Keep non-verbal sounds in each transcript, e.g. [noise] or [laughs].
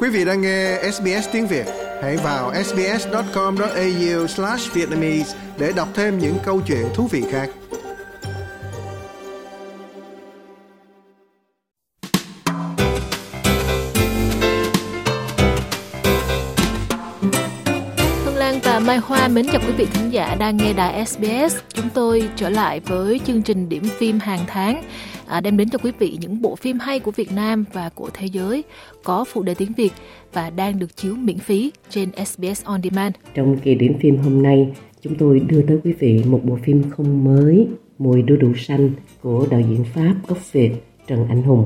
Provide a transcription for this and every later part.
Quý vị đang nghe SBS tiếng Việt, hãy vào sbs.com.au/vietnamese để đọc thêm những câu chuyện thú vị khác. Hương Lan và Mai Hoa mến chào quý vị thính giả đang nghe đài SBS. Chúng tôi trở lại với chương trình điểm phim hàng tháng à, đem đến cho quý vị những bộ phim hay của Việt Nam và của thế giới có phụ đề tiếng Việt và đang được chiếu miễn phí trên SBS On Demand. Trong kỳ điểm phim hôm nay, chúng tôi đưa tới quý vị một bộ phim không mới, Mùi đu đủ xanh của đạo diễn Pháp gốc Việt Trần Anh Hùng.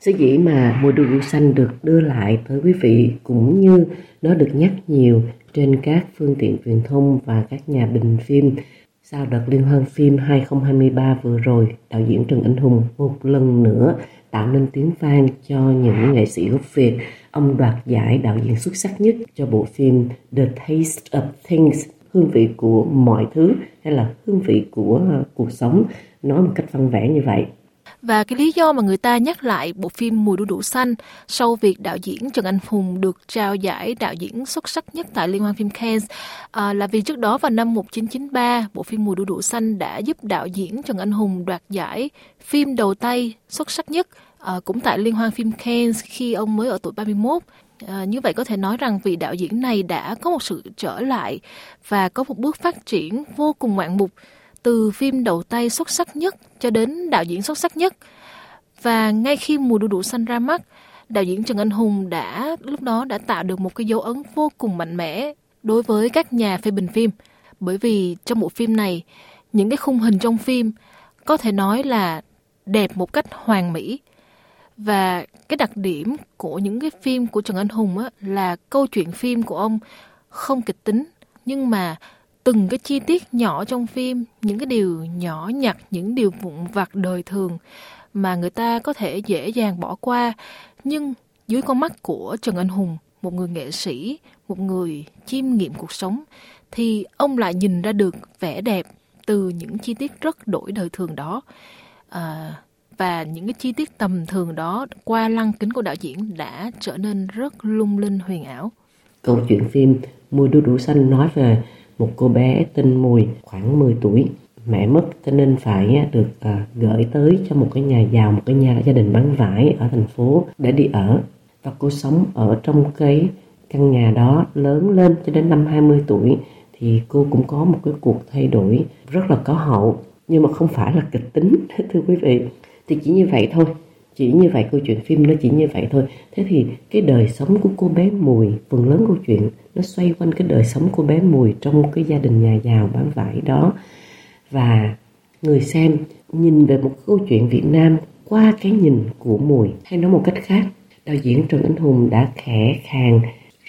Sở dĩ mà Mùi đu đủ xanh được đưa lại tới quý vị cũng như nó được nhắc nhiều trên các phương tiện truyền thông và các nhà bình phim sau đợt liên hoan phim 2023 vừa rồi, đạo diễn Trần Anh Hùng một lần nữa tạo nên tiếng vang cho những nghệ sĩ gốc Việt. Ông đoạt giải đạo diễn xuất sắc nhất cho bộ phim The Taste of Things, hương vị của mọi thứ hay là hương vị của ờ, cuộc sống, nói một cách văn vẻ như vậy. Và cái lý do mà người ta nhắc lại bộ phim Mùi đu đủ xanh sau việc đạo diễn Trần Anh Hùng được trao giải đạo diễn xuất sắc nhất tại Liên hoan phim Cannes à, là vì trước đó vào năm 1993, bộ phim Mùi đu đủ xanh đã giúp đạo diễn Trần Anh Hùng đoạt giải phim đầu tay xuất sắc nhất à, cũng tại Liên hoan phim Cannes khi ông mới ở tuổi 31. À, như vậy có thể nói rằng vị đạo diễn này đã có một sự trở lại và có một bước phát triển vô cùng ngoạn mục từ phim đầu tay xuất sắc nhất cho đến đạo diễn xuất sắc nhất. Và ngay khi mùa đu đủ xanh ra mắt, đạo diễn Trần Anh Hùng đã lúc đó đã tạo được một cái dấu ấn vô cùng mạnh mẽ đối với các nhà phê bình phim. Bởi vì trong bộ phim này, những cái khung hình trong phim có thể nói là đẹp một cách hoàn mỹ. Và cái đặc điểm của những cái phim của Trần Anh Hùng á, là câu chuyện phim của ông không kịch tính nhưng mà từng cái chi tiết nhỏ trong phim, những cái điều nhỏ nhặt, những điều vụn vặt đời thường mà người ta có thể dễ dàng bỏ qua. Nhưng dưới con mắt của Trần Anh Hùng, một người nghệ sĩ, một người chiêm nghiệm cuộc sống, thì ông lại nhìn ra được vẻ đẹp từ những chi tiết rất đổi đời thường đó. À, và những cái chi tiết tầm thường đó qua lăng kính của đạo diễn đã trở nên rất lung linh huyền ảo. Câu chuyện phim Mùi đu đủ xanh nói về một cô bé tên Mùi khoảng 10 tuổi. Mẹ mất cho nên phải được à, gửi tới cho một cái nhà giàu một cái nhà gia đình bán vải ở thành phố để đi ở. Và cô sống ở trong cái căn nhà đó lớn lên cho đến năm 20 tuổi thì cô cũng có một cái cuộc thay đổi rất là có hậu. Nhưng mà không phải là kịch tính [laughs] thưa quý vị. Thì chỉ như vậy thôi chỉ như vậy câu chuyện phim nó chỉ như vậy thôi. Thế thì cái đời sống của cô bé mùi phần lớn câu chuyện nó xoay quanh cái đời sống của bé mùi trong cái gia đình nhà giàu bán vải đó. Và người xem nhìn về một câu chuyện việt nam qua cái nhìn của mùi hay nói một cách khác đạo diễn trần anh hùng đã khẽ khàng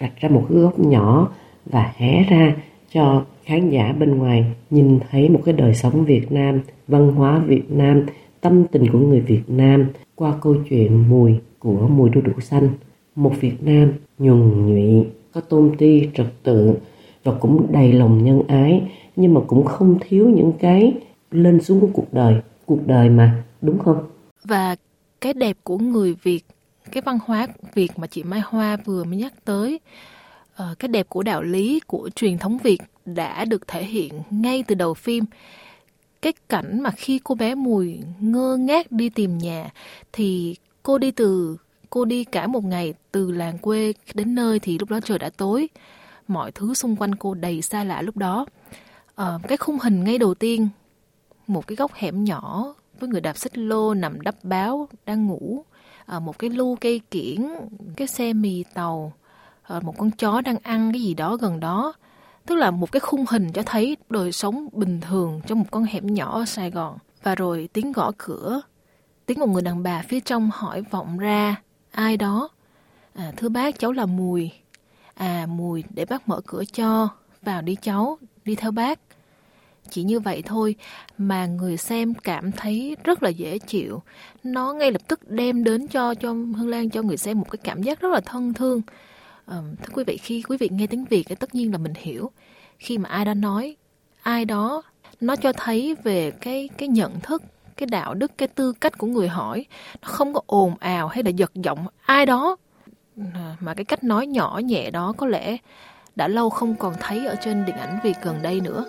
rạch ra một cái góc nhỏ và hé ra cho khán giả bên ngoài nhìn thấy một cái đời sống Việt Nam, văn hóa Việt Nam, tâm tình của người Việt Nam qua câu chuyện mùi của mùi đu đủ xanh. Một Việt Nam nhuần nhụy, có tôn ti trật tự và cũng đầy lòng nhân ái nhưng mà cũng không thiếu những cái lên xuống của cuộc đời, cuộc đời mà, đúng không? Và cái đẹp của người Việt, cái văn hóa Việt mà chị Mai Hoa vừa mới nhắc tới, ờ, cái đẹp của đạo lý, của truyền thống Việt đã được thể hiện ngay từ đầu phim cái cảnh mà khi cô bé mùi ngơ ngác đi tìm nhà thì cô đi từ cô đi cả một ngày từ làng quê đến nơi thì lúc đó trời đã tối. Mọi thứ xung quanh cô đầy xa lạ lúc đó. À, cái khung hình ngay đầu tiên một cái góc hẻm nhỏ với người đạp xích lô nằm đắp báo đang ngủ. À, một cái lu cây kiển cái xe mì tàu à, một con chó đang ăn cái gì đó gần đó tức là một cái khung hình cho thấy đời sống bình thường trong một con hẻm nhỏ ở Sài Gòn. Và rồi tiếng gõ cửa, tiếng một người đàn bà phía trong hỏi vọng ra, ai đó? À, thưa bác, cháu là Mùi. À, Mùi, để bác mở cửa cho, vào đi cháu, đi theo bác. Chỉ như vậy thôi mà người xem cảm thấy rất là dễ chịu. Nó ngay lập tức đem đến cho cho Hương Lan cho người xem một cái cảm giác rất là thân thương um, thưa quý vị khi quý vị nghe tiếng việt thì tất nhiên là mình hiểu khi mà ai đó nói ai đó nó cho thấy về cái cái nhận thức cái đạo đức cái tư cách của người hỏi nó không có ồn ào hay là giật giọng ai đó à, mà cái cách nói nhỏ nhẹ đó có lẽ đã lâu không còn thấy ở trên điện ảnh Việt gần đây nữa.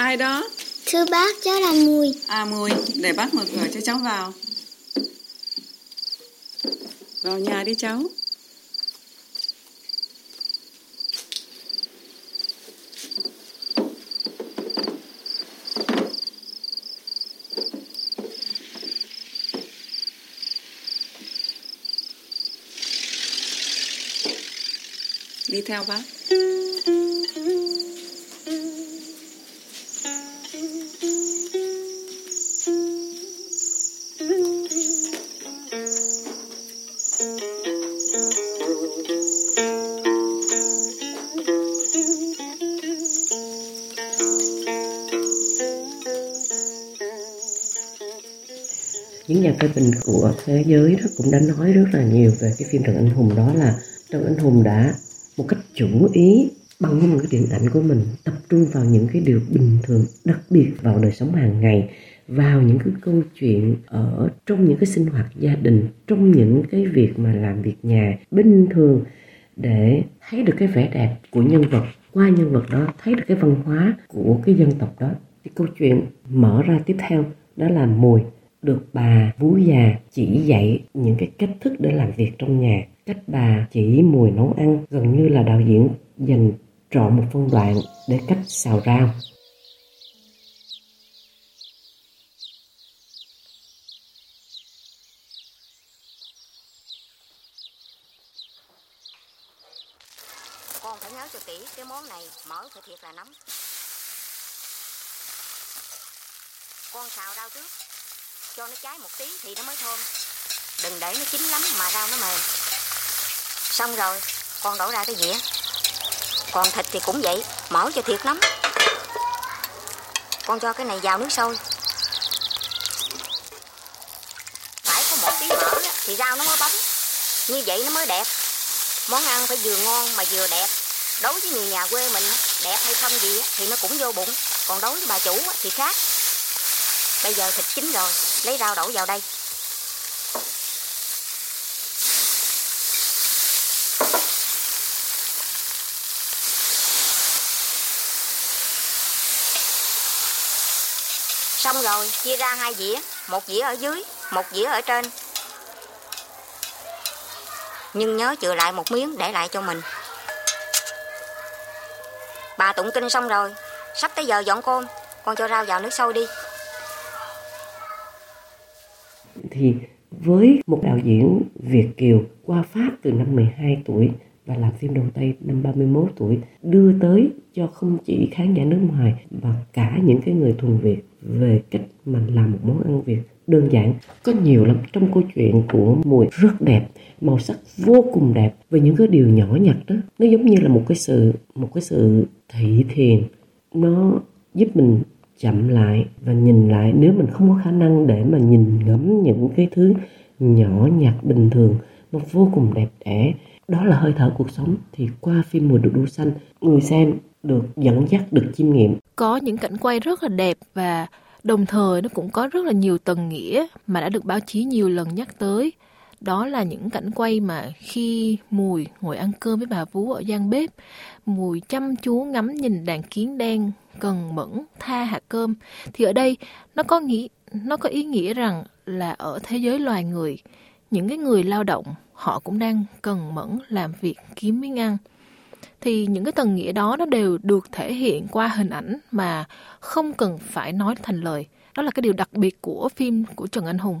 Ai đó? Thưa bác, cháu là Mùi. À Mùi, để bác mở cửa cho cháu vào. Vào nhà đi cháu. Đi theo bác. Những nhà phê bình của thế giới đó cũng đã nói rất là nhiều về cái phim Trần Anh Hùng đó là Trần Anh Hùng đã một cách chủ ý bằng những cái điện ảnh của mình tập trung vào những cái điều bình thường, đặc biệt vào đời sống hàng ngày, vào những cái câu chuyện ở trong những cái sinh hoạt gia đình, trong những cái việc mà làm việc nhà bình thường để thấy được cái vẻ đẹp của nhân vật, qua nhân vật đó thấy được cái văn hóa của cái dân tộc đó. Cái câu chuyện mở ra tiếp theo đó là mùi được bà vú già chỉ dạy những cái cách thức để làm việc trong nhà cách bà chỉ mùi nấu ăn, gần như là đạo diễn dành trọn một phân đoạn để cách xào rau Con phải nhớ cho kỹ cái món này mỡ phải thiệt là nóng. Con xào rau trước, cho nó cháy một tí thì nó mới thơm. Đừng để nó chín lắm mà rau nó mềm. Xong rồi, con đổ ra cái dĩa. Còn thịt thì cũng vậy, mở cho thiệt lắm. Con cho cái này vào nước sôi. Phải có một tí mỡ thì rau nó mới bóng. Như vậy nó mới đẹp. Món ăn phải vừa ngon mà vừa đẹp. Đối với người nhà quê mình, đẹp hay không gì thì nó cũng vô bụng. Còn đối với bà chủ thì khác. Bây giờ thịt chín rồi, lấy rau đổ vào đây. Xong rồi, chia ra hai dĩa, một dĩa ở dưới, một dĩa ở trên. Nhưng nhớ chừa lại một miếng để lại cho mình. Bà tụng kinh xong rồi, sắp tới giờ dọn côn, con cho rau vào nước sôi đi. Thì với một đạo diễn Việt Kiều qua Pháp từ năm 12 tuổi và làm phim đầu tay năm 31 tuổi, đưa tới cho không chỉ khán giả nước ngoài mà cả những cái người thuần Việt về cách mà làm một món ăn Việt đơn giản, có nhiều lắm. Trong câu chuyện của mùi rất đẹp, màu sắc vô cùng đẹp về những cái điều nhỏ nhặt đó, nó giống như là một cái sự, một cái sự thị thiền. Nó giúp mình chậm lại và nhìn lại nếu mình không có khả năng để mà nhìn ngắm những cái thứ nhỏ nhặt bình thường nó vô cùng đẹp đẽ, đó là hơi thở cuộc sống, thì qua phim mùa đu đu xanh, người xem được dẫn dắt, được chiêm nghiệm Có những cảnh quay rất là đẹp và đồng thời nó cũng có rất là nhiều tầng nghĩa mà đã được báo chí nhiều lần nhắc tới. Đó là những cảnh quay mà khi Mùi ngồi ăn cơm với bà Vú ở gian bếp, Mùi chăm chú ngắm nhìn đàn kiến đen cần mẫn tha hạt cơm thì ở đây nó có nghĩ nó có ý nghĩa rằng là ở thế giới loài người những cái người lao động họ cũng đang cần mẫn làm việc kiếm miếng ăn. Thì những cái tầng nghĩa đó nó đều được thể hiện qua hình ảnh mà không cần phải nói thành lời. Đó là cái điều đặc biệt của phim của Trần Anh Hùng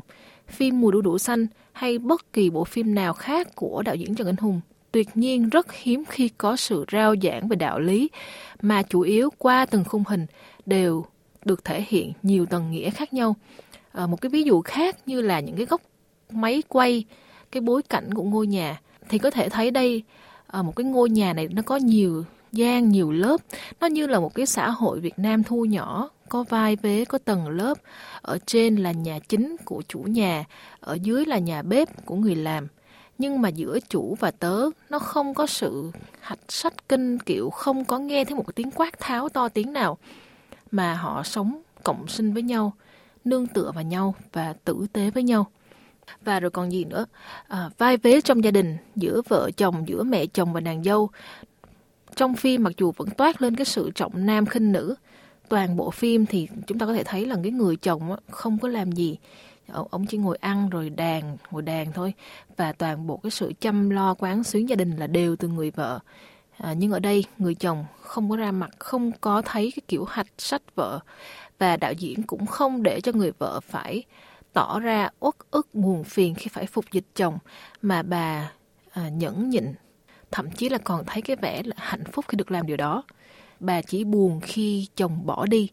phim mùa đu đủ xanh hay bất kỳ bộ phim nào khác của đạo diễn Trần Anh Hùng tuyệt nhiên rất hiếm khi có sự rao giảng về đạo lý, mà chủ yếu qua từng khung hình đều được thể hiện nhiều tầng nghĩa khác nhau. À, một cái ví dụ khác như là những cái góc máy quay, cái bối cảnh của ngôi nhà thì có thể thấy đây à, một cái ngôi nhà này nó có nhiều gian nhiều lớp nó như là một cái xã hội Việt Nam thu nhỏ có vai vế có tầng lớp. Ở trên là nhà chính của chủ nhà ở dưới là nhà bếp của người làm. Nhưng mà giữa chủ và tớ nó không có sự hạch sách kinh kiểu không có nghe thấy một cái tiếng quát tháo to tiếng nào. Mà họ sống cộng sinh với nhau nương tựa vào nhau và tử tế với nhau. Và rồi còn gì nữa? À, vai vế trong gia đình giữa vợ chồng giữa mẹ chồng và nàng dâu. Trong phim mặc dù vẫn toát lên cái sự trọng nam khinh nữ toàn bộ phim thì chúng ta có thể thấy là cái người chồng không có làm gì. Ông chỉ ngồi ăn rồi đàn ngồi đàn thôi. Và toàn bộ cái sự chăm lo quán xuyến gia đình là đều từ người vợ. À, nhưng ở đây người chồng không có ra mặt không có thấy cái kiểu hạch sách vợ. Và đạo diễn cũng không để cho người vợ phải tỏ ra uất ức buồn phiền khi phải phục dịch chồng. Mà bà à, nhẫn nhịn thậm chí là còn thấy cái vẻ là hạnh phúc khi được làm điều đó bà chỉ buồn khi chồng bỏ đi,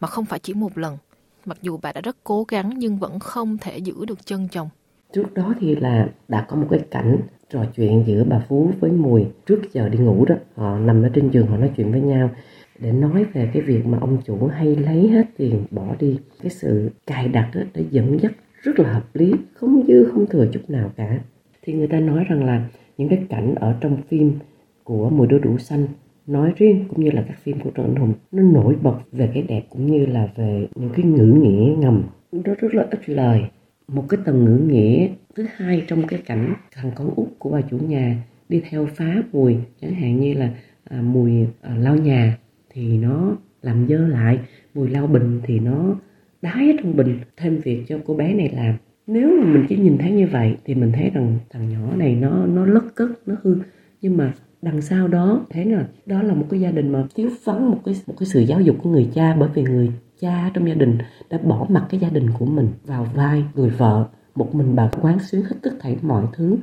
mà không phải chỉ một lần. Mặc dù bà đã rất cố gắng nhưng vẫn không thể giữ được chân chồng. Trước đó thì là đã có một cái cảnh trò chuyện giữa bà Phú với Mùi trước giờ đi ngủ đó. Họ nằm ở trên giường, họ nói chuyện với nhau. Để nói về cái việc mà ông chủ hay lấy hết tiền bỏ đi, cái sự cài đặt đó để dẫn dắt rất là hợp lý, không dư, không thừa chút nào cả. Thì người ta nói rằng là những cái cảnh ở trong phim của mùi Đôi đủ xanh nói riêng cũng như là các phim của Trần Anh Hùng nó nổi bật về cái đẹp cũng như là về những cái ngữ nghĩa ngầm. Nó rất là ít lời. Một cái tầng ngữ nghĩa thứ hai trong cái cảnh thằng con út của bà chủ nhà đi theo phá mùi chẳng hạn như là à, mùi à, lau nhà thì nó làm dơ lại mùi lau bình thì nó đái trong bình thêm việc cho cô bé này làm. Nếu mà mình chỉ nhìn thấy như vậy thì mình thấy rằng thằng nhỏ này nó nó lất cất nó hư. Nhưng mà đằng sau đó, thấy là đó là một cái gia đình mà thiếu vắng một cái một cái sự giáo dục của người cha, bởi vì người cha trong gia đình đã bỏ mặt cái gia đình của mình vào vai người vợ, một mình bà quán xuyến hết tất thảy mọi thứ.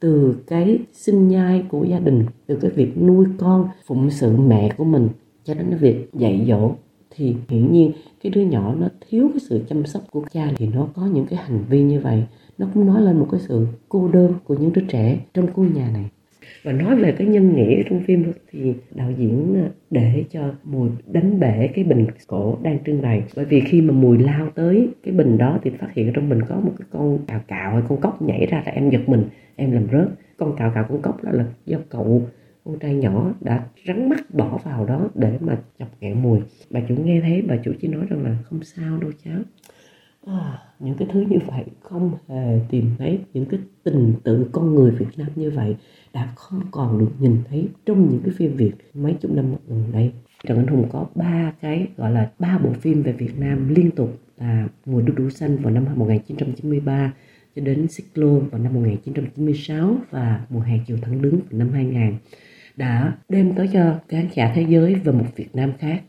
Từ cái sinh nhai của gia đình, từ cái việc nuôi con, phụng sự mẹ của mình, cho đến cái việc dạy dỗ, thì hiển nhiên cái đứa nhỏ nó thiếu cái sự chăm sóc của cha thì nó có những cái hành vi như vậy. Nó cũng nói lên một cái sự cô đơn của những đứa trẻ trong khu nhà này và nói về cái nhân nghĩa trong phim thì đạo diễn ờ, để cho mùi đánh bể cái bình cổ đang trưng bày. Bởi vì khi mà mùi lao tới cái bình đó thì phát hiện trong bình có một cái con cào cào hay con cóc nhảy ra là em giật mình em làm rớt. Con cào cào con cóc đó là do cậu con trai nhỏ đã rắn mắt bỏ vào đó để mà chọc nghẹn mùi. Bà chủ nghe thấy bà chủ chỉ nói rằng là không sao đâu cháu. À, những cái thứ như vậy không hề tìm thấy những cái tình tự con người Việt Nam như vậy đã không còn được nhìn thấy trong những cái phim Việt mấy chục năm gần đây. Trần Anh Hùng có ba cái gọi là ba bộ phim về Việt Nam liên tục là Mùa đu đủ xanh vào năm 1993 cho đến Cyclone vào năm 1996 và Mùa hè chiều thẳng đứng vào năm 2000 đã đem tới cho khán giả thế giới về một Việt Nam khác.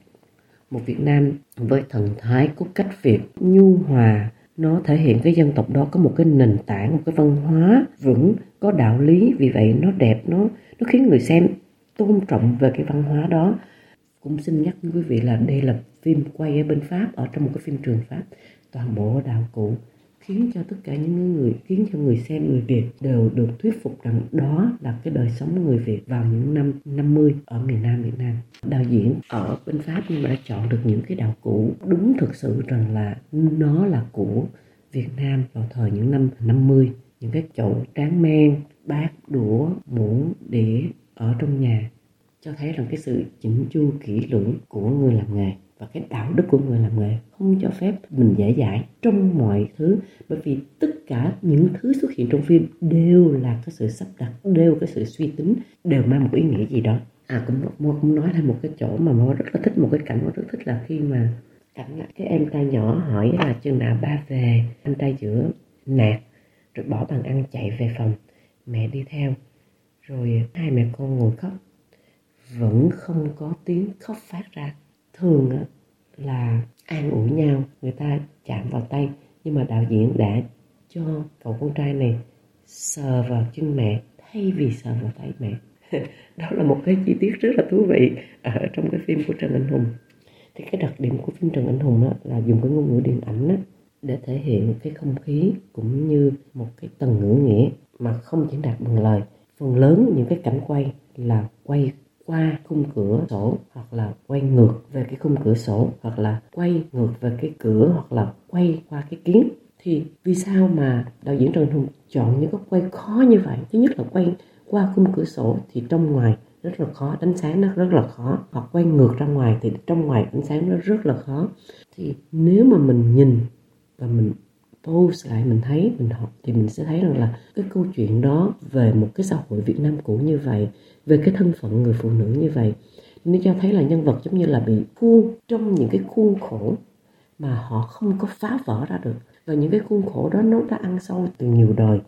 Một Việt Nam với thần thái cốt cách Việt nhu hòa nó thể hiện cái dân tộc đó có một cái nền tảng, một cái văn hóa vững, có đạo lý. Vì vậy nó đẹp, nó nó khiến người xem tôn trọng về cái văn hóa đó. Cũng xin nhắc với quý vị là đây là phim quay ở bên Pháp, ở trong một cái phim trường Pháp. Toàn bộ đạo cụ khiến cho tất cả những người, khiến cho người xem, người Việt đều được thuyết phục rằng đó là cái đời sống người Việt vào những năm 50 ở miền Nam Việt Nam. Đạo diễn ở bên Pháp nhưng mà đã chọn được những cái đạo cụ đúng thực sự rằng là nó là của Việt Nam vào thời những năm 50 những cái chậu tráng men, bát, đũa, muỗng, đĩa ở trong nhà cho thấy rằng cái sự chỉnh chu, kỹ lưỡng của người làm nghề và cái đạo đức của người làm nghề không cho phép mình dễ dãi trong mọi thứ. Bởi vì tất cả những thứ xuất hiện trong phim đều là cái sự sắp đặt, đều cái sự suy tính, đều mang một ý nghĩa gì đó. À cũng mo cũng nói thêm một cái chỗ mà mo rất là thích, một cái cảnh mo rất thích là khi mà cảnh là cái em trai nhỏ hỏi là, chừng nào ba về? Anh trai giữa nạt, rồi bỏ bàn ăn chạy về phòng, mẹ đi theo. Rồi hai mẹ con ngồi khóc. Vẫn không có tiếng khóc phát ra thường là an ủi nhau người ta chạm vào tay. Nhưng mà đạo diễn đã cho cậu con trai này sờ vào chân mẹ thay vì sờ vào tay mẹ. [laughs] Đó là một cái chi tiết rất là thú vị ở trong cái phim của Trần Anh Hùng. Thì cái đặc điểm của phim Trần Anh Hùng đó là dùng cái ngôn ngữ điện ảnh đó, để thể hiện cái không khí cũng như một cái tầng ngữ nghĩa mà không diễn đạt bằng lời. Phần lớn những cái cảnh quay là quay qua khung cửa sổ hoặc là quay ngược về cái khung cửa sổ hoặc là quay ngược về cái cửa hoặc là quay qua cái kiến thì vì sao mà đạo diễn Trần Hùng chọn những cái quay khó như vậy? Thứ nhất là quay qua khung cửa sổ thì trong ngoài rất là khó đánh sáng nó rất là khó, hoặc quay ngược ra ngoài thì trong ngoài ánh sáng nó rất là khó. Thì nếu mà mình nhìn và mình post lại, mình thấy, mình học thì mình sẽ thấy rằng là cái câu chuyện đó về một cái xã hội Việt Nam cũ như vậy, về cái thân phận người phụ nữ như vậy, nó cho thấy là nhân vật giống như là bị khuôn trong những cái khuôn khổ mà họ không có phá vỡ ra được. Và những cái khuôn khổ đó nó đã ăn sâu từ nhiều đời.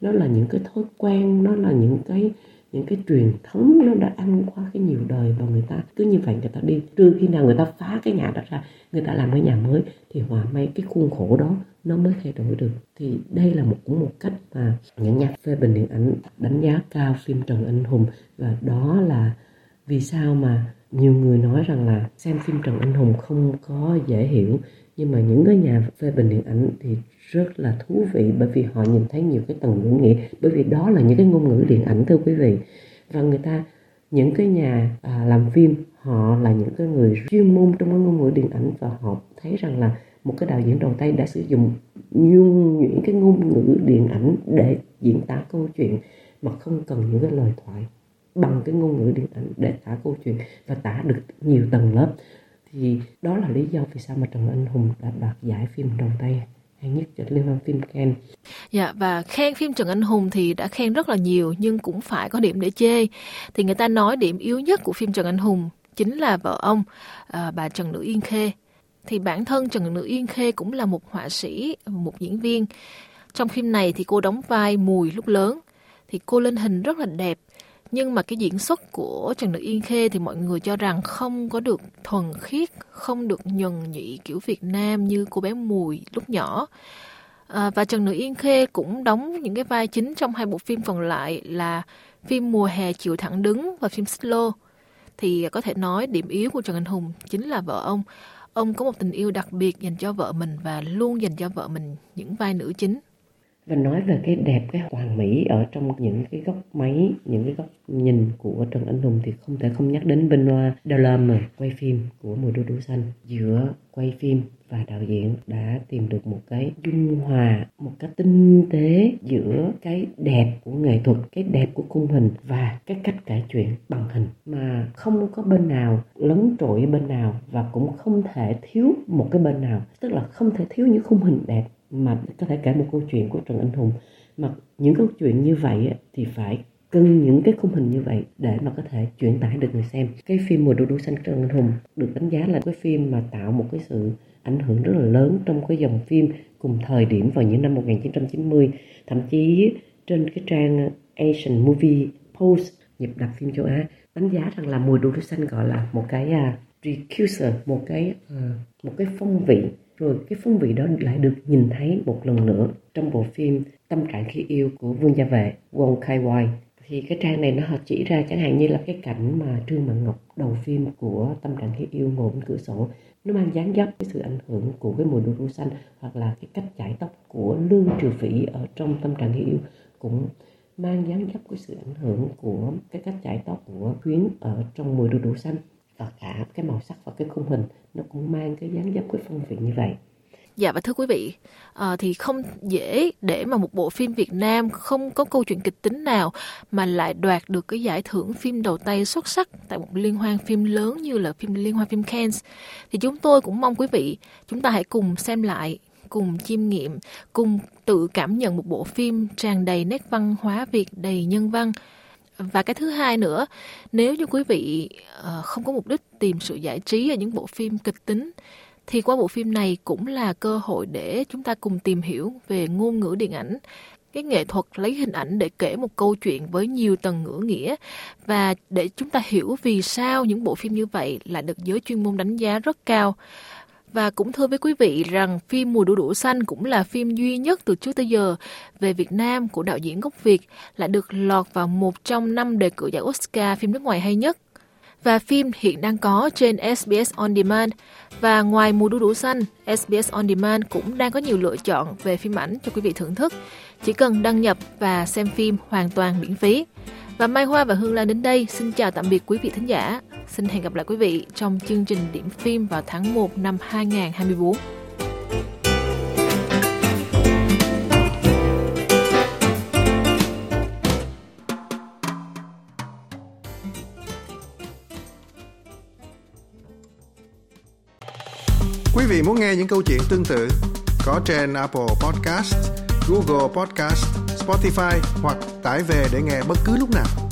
Nó là những cái thói quen, nó là những cái những cái truyền thống nó đã ăn qua cái nhiều đời và người ta cứ như vậy người ta đi. Trừ khi nào người ta phá cái nhà đó ra, người ta làm cái nhà mới, thì hòa may cái khuôn khổ đó nó mới thay đổi được. Thì đây là một, cũng một cách mà những nhà phê bình điện ảnh đánh giá cao phim Trần Anh Hùng. Và đó là vì sao mà nhiều người nói rằng là xem phim Trần Anh Hùng không có dễ hiểu nhưng mà những cái nhà phê bình điện ảnh thì rất là thú vị bởi vì họ nhìn thấy nhiều cái tầng ngữ nghĩa. Bởi vì đó là những cái ngôn ngữ điện ảnh thưa quý vị. Và người ta những cái nhà à, làm phim họ là những cái người chuyên môn trong cái ngôn ngữ điện ảnh và họ thấy rằng là một cái đạo diễn đầu tay đã sử dụng nhung nhuyễn cái ngôn ngữ điện ảnh để diễn tả câu chuyện mà không cần những cái lời thoại bằng cái ngôn ngữ điện ảnh để tả câu chuyện và tả được nhiều tầng lớp thì đó là lý do vì sao mà Trần Anh Hùng đã đoạt giải phim đầu tay hay nhất cho liên hoan phim Cannes. Dạ và khen phim Trần Anh Hùng thì đã khen rất là nhiều nhưng cũng phải có điểm để chê. Thì người ta nói điểm yếu nhất của phim Trần Anh Hùng chính là vợ ông à, bà Trần Nữ Yên Khê. Thì bản thân Trần Nữ Yên Khê cũng là một họa sĩ, một diễn viên. Trong phim này thì cô đóng vai Mùi lúc lớn thì cô lên hình rất là đẹp nhưng mà cái diễn xuất của Trần Nữ Yên Khê thì mọi người cho rằng không có được thuần khiết, không được nhuần nhị kiểu Việt Nam như cô bé Mùi lúc nhỏ. À, và Trần Nữ Yên Khê cũng đóng những cái vai chính trong hai bộ phim còn lại là phim Mùa hè chiều thẳng đứng và phim Xích Lô. Thì có thể nói điểm yếu của Trần Anh Hùng chính là vợ ông. Ông có một tình yêu đặc biệt dành cho vợ mình và luôn dành cho vợ mình những vai nữ chính và nói về cái đẹp, cái hoàn mỹ ở trong những cái góc máy, những cái góc nhìn của Trần Anh Hùng thì không thể không nhắc đến Benoit Delorme, quay phim của mùa đu đủ xanh. Giữa quay phim và đạo diễn đã tìm được một cái dung hòa, một cái tinh tế giữa cái đẹp của nghệ thuật, cái đẹp của khung hình và cái cách kể chuyện bằng hình. Mà không có bên nào lấn trội bên nào và cũng không thể thiếu một cái bên nào. Tức là không thể thiếu những khung hình đẹp mà có thể kể một câu chuyện của Trần Anh Hùng. Mà những câu chuyện như vậy thì phải cân những cái khung hình như vậy để mà có thể truyền tải được người xem. Cái phim mùa đu đủ xanh Trần Anh Hùng được đánh giá là cái phim mà tạo một cái sự ảnh hưởng rất là lớn trong cái dòng phim cùng thời điểm vào những năm 1990 thậm chí trên cái trang Asian Movie Post nhịp đập phim châu Á đánh giá rằng là mùa đu đủ xanh gọi là một cái uh, precursor một cái uh, một cái phong vị rồi cái phong vị đó lại được nhìn thấy một lần nữa trong bộ phim Tâm trạng khi yêu của Vương Gia Vệ, Wong Kai Wai. Thì cái trang này nó chỉ ra chẳng hạn như là cái cảnh mà Trương Mạn Ngọc đầu phim của Tâm trạng khi yêu ngồi bên cửa sổ. Nó mang dáng dấp cái sự ảnh hưởng của cái mùa đồ ru xanh hoặc là cái cách chải tóc của Lương Triều phỉ ở trong Tâm trạng khi yêu. Cũng mang dáng dấp cái sự ảnh hưởng của cái cách chải tóc của Khuyến ở trong mùa đồ đủ xanh và cả cái màu sắc và cái khung hình nó cũng mang cái dáng dấp cái phong vị như vậy Dạ và thưa quý vị, à, thì không dễ để mà một bộ phim Việt Nam không có câu chuyện kịch tính nào mà lại đoạt được cái giải thưởng phim đầu tay xuất sắc tại một liên hoan phim lớn như là phim liên hoan phim Cannes. Thì chúng tôi cũng mong quý vị chúng ta hãy cùng xem lại, cùng chiêm nghiệm, cùng tự cảm nhận một bộ phim tràn đầy nét văn hóa Việt đầy nhân văn và cái thứ hai nữa, nếu như quý vị ờ, không có mục đích tìm sự giải trí ở những bộ phim kịch tính, thì qua bộ phim này cũng là cơ hội để chúng ta cùng tìm hiểu về ngôn ngữ điện ảnh, cái nghệ thuật lấy hình ảnh để kể một câu chuyện với nhiều tầng ngữ nghĩa. Và để chúng ta hiểu vì sao những bộ phim như vậy lại được giới chuyên môn đánh giá rất cao. Và cũng thưa với quý vị rằng phim Mùa đu đủ xanh cũng là phim duy nhất từ trước tới giờ về Việt Nam của đạo diễn gốc Việt lại được lọt vào một trong năm đề cử giải Oscar phim nước ngoài hay nhất. Và phim hiện đang có trên SBS On Demand. Và ngoài Mùa đu đủ xanh, SBS On Demand cũng đang có nhiều lựa chọn về phim ảnh cho quý vị thưởng thức. Chỉ cần đăng nhập và xem phim hoàn toàn miễn phí. Và Mai Hoa và Hương Lan đến đây xin chào tạm biệt quý vị thính giả. Xin hẹn gặp lại quý vị trong chương trình điểm phim vào tháng 1 năm 2024. Quý vị muốn nghe những câu chuyện tương tự có trên Apple Podcast, Google Podcast, Spotify hoặc tải về để nghe bất cứ lúc nào.